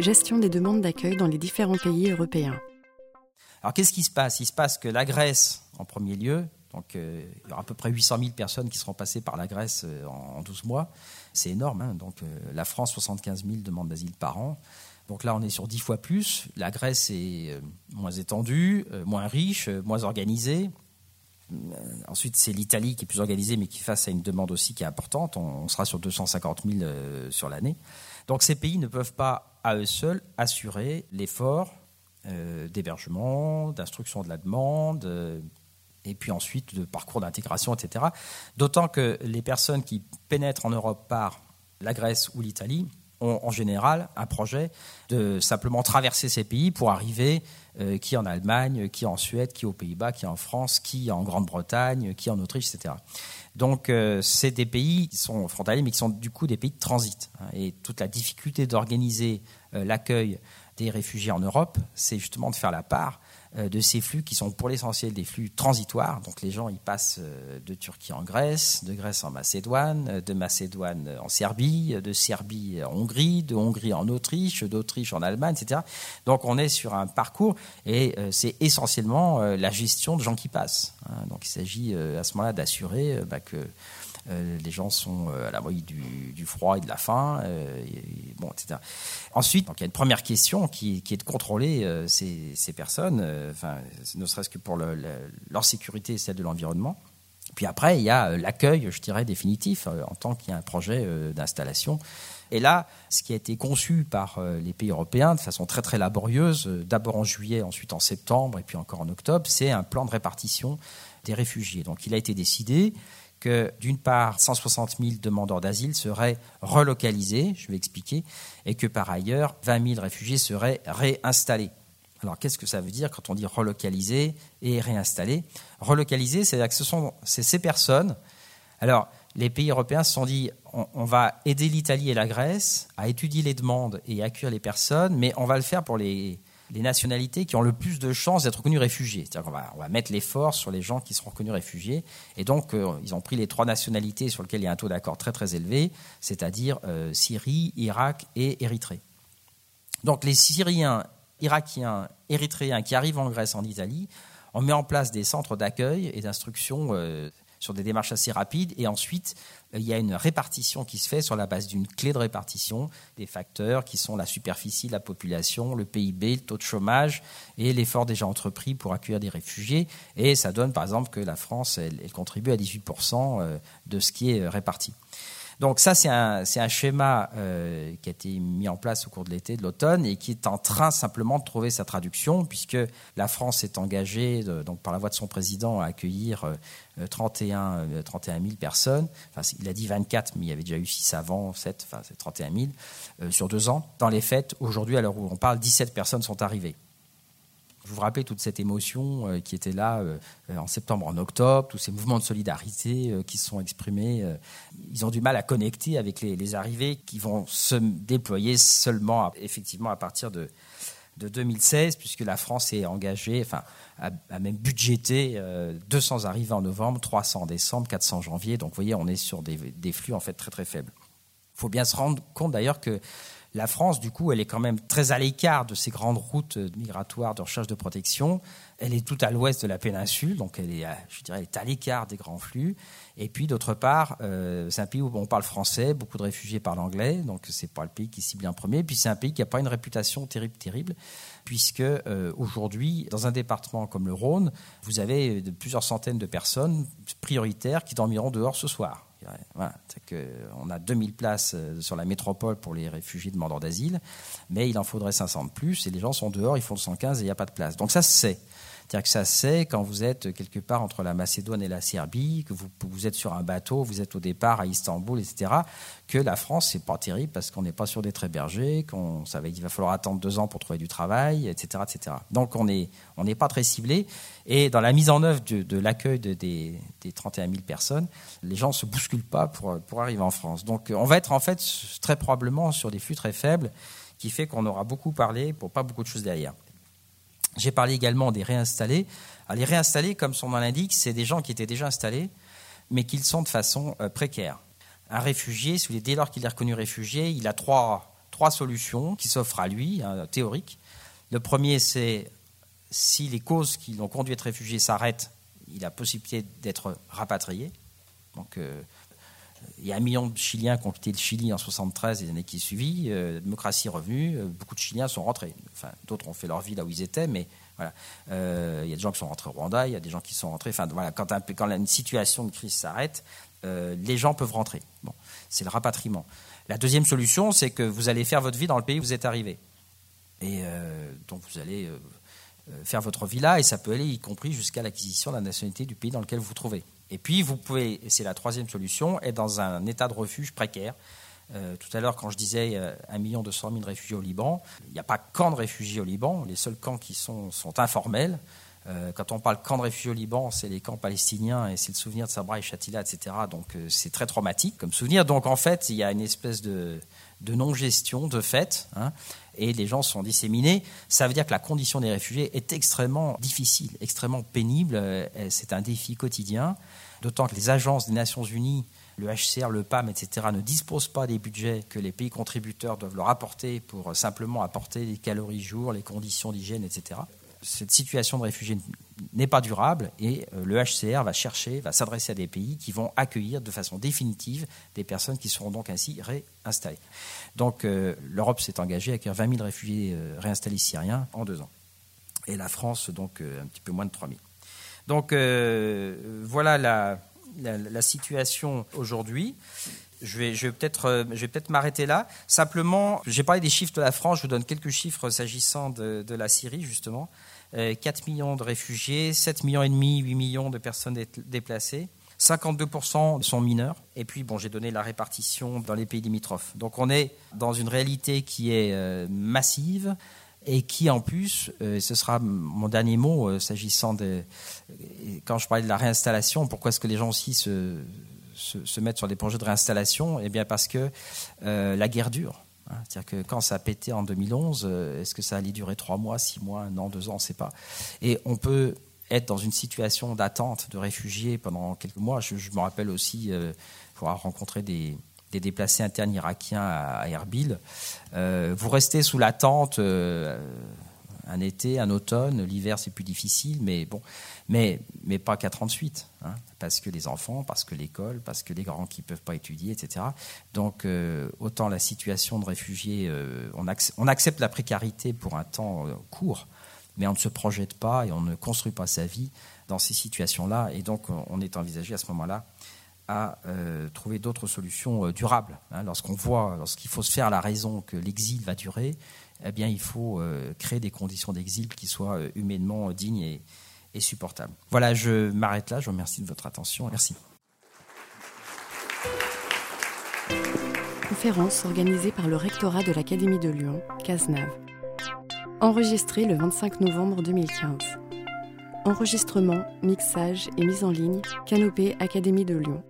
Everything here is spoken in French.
gestion des demandes d'accueil dans les différents pays européens. Alors qu'est-ce qui se passe? Il se passe que la Grèce, en premier lieu, donc euh, il y aura à peu près 800 000 personnes qui seront passées par la Grèce euh, en, 12 mois. C'est énorme. Hein. donc euh, la France, 75 000 demandes d'asile par an. Donc là, on est sur 10 fois plus. La Grèce est moins étendue, moins riche, moins organisée. Ensuite, c'est l'Italie qui est plus organisée, mais qui face à une demande aussi qui est importante. On, sera sur 250 000 sur l'année. Donc ces pays ne peuvent pas, à eux seuls, assurer l'effort euh, d'hébergement, d'instruction de la demande, euh, et puis ensuite de parcours d'intégration, etc. D'autant que les personnes qui pénètrent en Europe par la Grèce ou l'Italie ont en général un projet de simplement traverser ces pays pour arriver euh, qui en Allemagne, qui en Suède, qui aux Pays-Bas, qui en France, qui en Grande-Bretagne, qui en Autriche, etc. Donc c'est des pays qui sont frontaliers, mais qui sont du coup des pays de transit. Hein. et toute la difficulté d'organiser l'accueil des réfugiés en Europe, c'est justement de faire la part euh, de ces flux qui sont pour l'essentiel des flux transitoires. Donc les gens, ils passent euh, de Turquie en Grèce, de Grèce en Macédoine, euh, de Macédoine en Serbie, de Serbie en Hongrie, de Hongrie en Autriche, d'Autriche en Allemagne, etc. Donc on est sur un parcours et c'est essentiellement la gestion de gens qui passent. Hein. Donc il s'agit à ce moment-là d'assurer bah, que euh, les gens sont euh, à l'abri du, du, froid et de la faim, euh, bon, etc. Ensuite, donc, il y a une première question qui, est de contrôler ces, personnes, enfin, ne serait-ce que pour leur sécurité et celle de l'environnement. Puis après, il y a l'accueil, je dirais, définitif, en tant qu'il y a un projet d'installation. Et là, ce qui a été conçu par les pays européens de façon très très laborieuse, d'abord en juillet, ensuite en septembre et puis encore en octobre, c'est un plan de répartition des réfugiés. Donc il a été décidé que d'une part, 160 000 demandeurs d'asile seraient relocalisés, je vais expliquer, et que par ailleurs, 20 000 réfugiés seraient réinstallés. Alors qu'est-ce que ça veut dire quand on dit relocaliser et réinstaller Relocaliser, c'est-à-dire que ce sont ces personnes. Alors, les pays européens se sont dit on, on va aider l'Italie et la Grèce à étudier les demandes et accueillir les personnes, mais on va le faire pour les, les nationalités qui ont le plus de chances d'être reconnus réfugiés. C'est-à-dire qu'on va, on va mettre l'effort sur les gens qui seront reconnus réfugiés. Et donc, euh, ils ont pris les trois nationalités sur lesquelles il y a un taux d'accord très très élevé, c'est-à-dire euh, Syrie, Irak et Érythrée. Donc, les Syriens, Irakiens, Érythréens qui arrivent en Grèce, en Italie, on met en place des centres d'accueil et d'instruction euh, sur des démarches assez rapides. Et ensuite, il y a une répartition qui se fait sur la base d'une clé de répartition des facteurs qui sont la superficie, la population, le PIB, le taux de chômage et l'effort déjà entrepris pour accueillir des réfugiés. Et ça donne par exemple que la France, elle contribue à 18% euh, de ce qui est réparti. Donc ça, c'est un, schéma euh, qui a été mis en place au cours de l'été, de l'automne, et qui est en train simplement de trouver sa traduction, puisque la France est engagée, donc par la voix de son président, à accueillir 31, 31 000 personnes. Enfin, il a dit 24, mais il y avait déjà eu 6 avant, 7, enfin c'est 31 000 euh, sur deux ans. Dans les faits, aujourd'hui, à l'heure où on parle, 17 personnes sont arrivées. Vous vous rappelez toute cette émotion euh, qui était là euh, en septembre, en octobre, tous ces mouvements de solidarité euh, qui se sont exprimés. ils ont du mal à connecter avec les, arrivées qui vont se déployer seulement, effectivement, à partir de, de 2016, puisque la France est engagée, enfin, a, même budgété 200 arrivées en novembre, 300 en décembre, 400 en janvier. Donc, vous voyez, on est sur des, des flux en fait très très faibles. Il faut bien se rendre compte d'ailleurs que la France, du coup, elle est quand même très à l'écart de ces grandes routes migratoires de recherche de protection. Elle est tout à l'ouest de la péninsule, donc elle est, je dirais, à l'écart des grands flux. Et puis, d'autre part, euh, c'est un pays où on parle français, beaucoup de réfugiés parlent anglais, donc c'est pas le pays qui cible en premier. Puis c'est un pays qui n'a pas une réputation terrible, terrible, puisque euh, aujourd'hui, dans un département comme le Rhône, vous avez plusieurs centaines de personnes prioritaires qui dormiront dehors ce soir. Voilà, on a 2000 places euh, sur la métropole pour les réfugiés demandeurs d'asile, mais il en faudrait 500 de plus, et les gens sont dehors, ils font 115 et il n'y a pas de place. Donc ça se sait. C'est-à-dire que ça c'est quand vous êtes quelque part entre la Macédoine et la Serbie, que vous, vous êtes sur un bateau, vous êtes au départ à Istanbul, etc., que la France, c'est pas terrible parce qu'on n'est pas sûr d'être hébergé, qu'on savait qu'il va falloir attendre deux ans pour trouver du travail, etc., etc. Donc on n'est on n'est pas très ciblé. Et dans la mise en œuvre de, l'accueil de, des, des, 31 000 personnes, les gens ne se bousculent pas pour, pour arriver en France. Donc on va être en fait très probablement sur des flux très faibles, qui fait qu'on aura beaucoup parlé pour pas beaucoup de choses derrière. J'ai parlé également des réinstallés. les réinstallés, comme son nom l'indique, c'est des gens qui étaient déjà installés, mais qui sont de façon euh, précaire. Un réfugié, dès lors qu'il est reconnu réfugié, il a trois, trois solutions qui s'offrent à lui, hein, théoriques. Le premier, c'est si les causes qui l'ont conduit à être réfugié s'arrêtent, il a possibilité d'être rapatrié. Donc, euh, il y a un million de Chiliens qui ont quitté le Chili en 73 et les années qui suivi. Euh, démocratie revenue, euh, beaucoup de Chiliens sont rentrés. Enfin, d'autres ont fait leur vie là où ils étaient, mais voilà. il y a des gens qui sont rentrés au Rwanda, il y a des gens qui sont rentrés. Enfin, voilà, quand, une situation de crise s'arrête, les gens peuvent rentrer. Bon, c'est le rapatriement. La deuxième solution, c'est que vous allez faire votre vie dans le pays où vous êtes arrivé. Et donc vous allez faire votre vie là, et ça peut aller y compris jusqu'à l'acquisition de la nationalité du pays dans lequel vous vous trouvez. Et puis, vous pouvez, c'est la troisième solution, être dans un état de refuge précaire. Euh, tout à l'heure, quand je disais euh, 1 million 200 000 réfugiés au Liban, il n'y a pas camp de réfugiés au Liban. Les seuls camps qui sont, sont informels. Euh, quand on parle camp de réfugiés au Liban, c'est les camps palestiniens et c'est le souvenir de Sabra et Shatila, etc. Donc euh, c'est très traumatique comme souvenir. Donc en fait, il y a une espèce de, de non-gestion de fait. Hein, et les gens sont disséminés. Ça veut dire que la condition des réfugiés est extrêmement difficile, extrêmement pénible. Euh, c'est un défi quotidien, d'autant que les agences des Nations Unies, le HCR, le PAM, etc., ne disposent pas des budgets que les pays contributeurs doivent leur apporter pour simplement apporter les calories jour, les conditions d'hygiène, etc cette situation de réfugiés n'est pas durable et euh, le HCR va chercher, va s'adresser à des pays qui vont accueillir de façon définitive des personnes qui seront donc ainsi réinstallées. Donc euh, l'Europe s'est engagée à accueillir 20 000 réfugiés euh, réinstallés syriens en deux ans. Et la France, donc un petit peu moins de 3 000. Donc voilà la, la situation aujourd'hui je vais, peut-être, euh, peut-être m'arrêter là. Simplement, j'ai parlé des chiffres de la France. Je vous donne quelques chiffres s'agissant de, la Syrie justement. 4 euh, millions de réfugiés, 7 millions et demi, 8 millions de personnes déplacées. 52% sont mineurs. Et puis, bon, j'ai donné la répartition dans les pays limitrophes. Donc, on est dans une réalité qui est euh, massive et qui, en plus, ce sera mon dernier mot s'agissant de. Quand je parlais de la réinstallation, pourquoi est-ce que les gens aussi se, se, mettre sur des projets de réinstallation? Eh bien parce que euh, la guerre dure. Hein. C'est-à-dire que quand ça a pété en 2011, euh, est-ce que ça allait durer trois mois, six mois, un an, deux ans, on ne sait pas. Et on peut être dans une situation d'attente de réfugiés pendant quelques mois. Je, me rappelle aussi euh, avoir rencontré des, déplacés internes irakiens à, Erbil. vous restez sous l'attente un été, un automne, l'hiver c'est plus difficile, mais bon, mais, mais pas qu'à 38, hein, parce que les enfants, parce que l'école, parce que les grands qui ne peuvent pas étudier, etc. Donc euh, autant la situation de réfugiés, euh, on, accepte la précarité pour un temps euh, court, mais on ne se projette pas et on ne construit pas sa vie dans ces situations-là, et donc on est envisagé à ce moment-là à trouver d'autres solutions durables. Hein. lorsqu'on voit, lorsqu'il faut se faire la raison que l'exil va durer, eh bien, il faut euh, créer des conditions d'exil qui soient euh, humainement dignes et, et supportables. Voilà, je m'arrête là. Je vous remercie de votre attention. Merci. Conférence organisée par le rectorat de l'Académie de Lyon, CASNAV. Enregistrée le 25 novembre 2015. Enregistrement, mixage et mise en ligne, Canopée Académie de Lyon.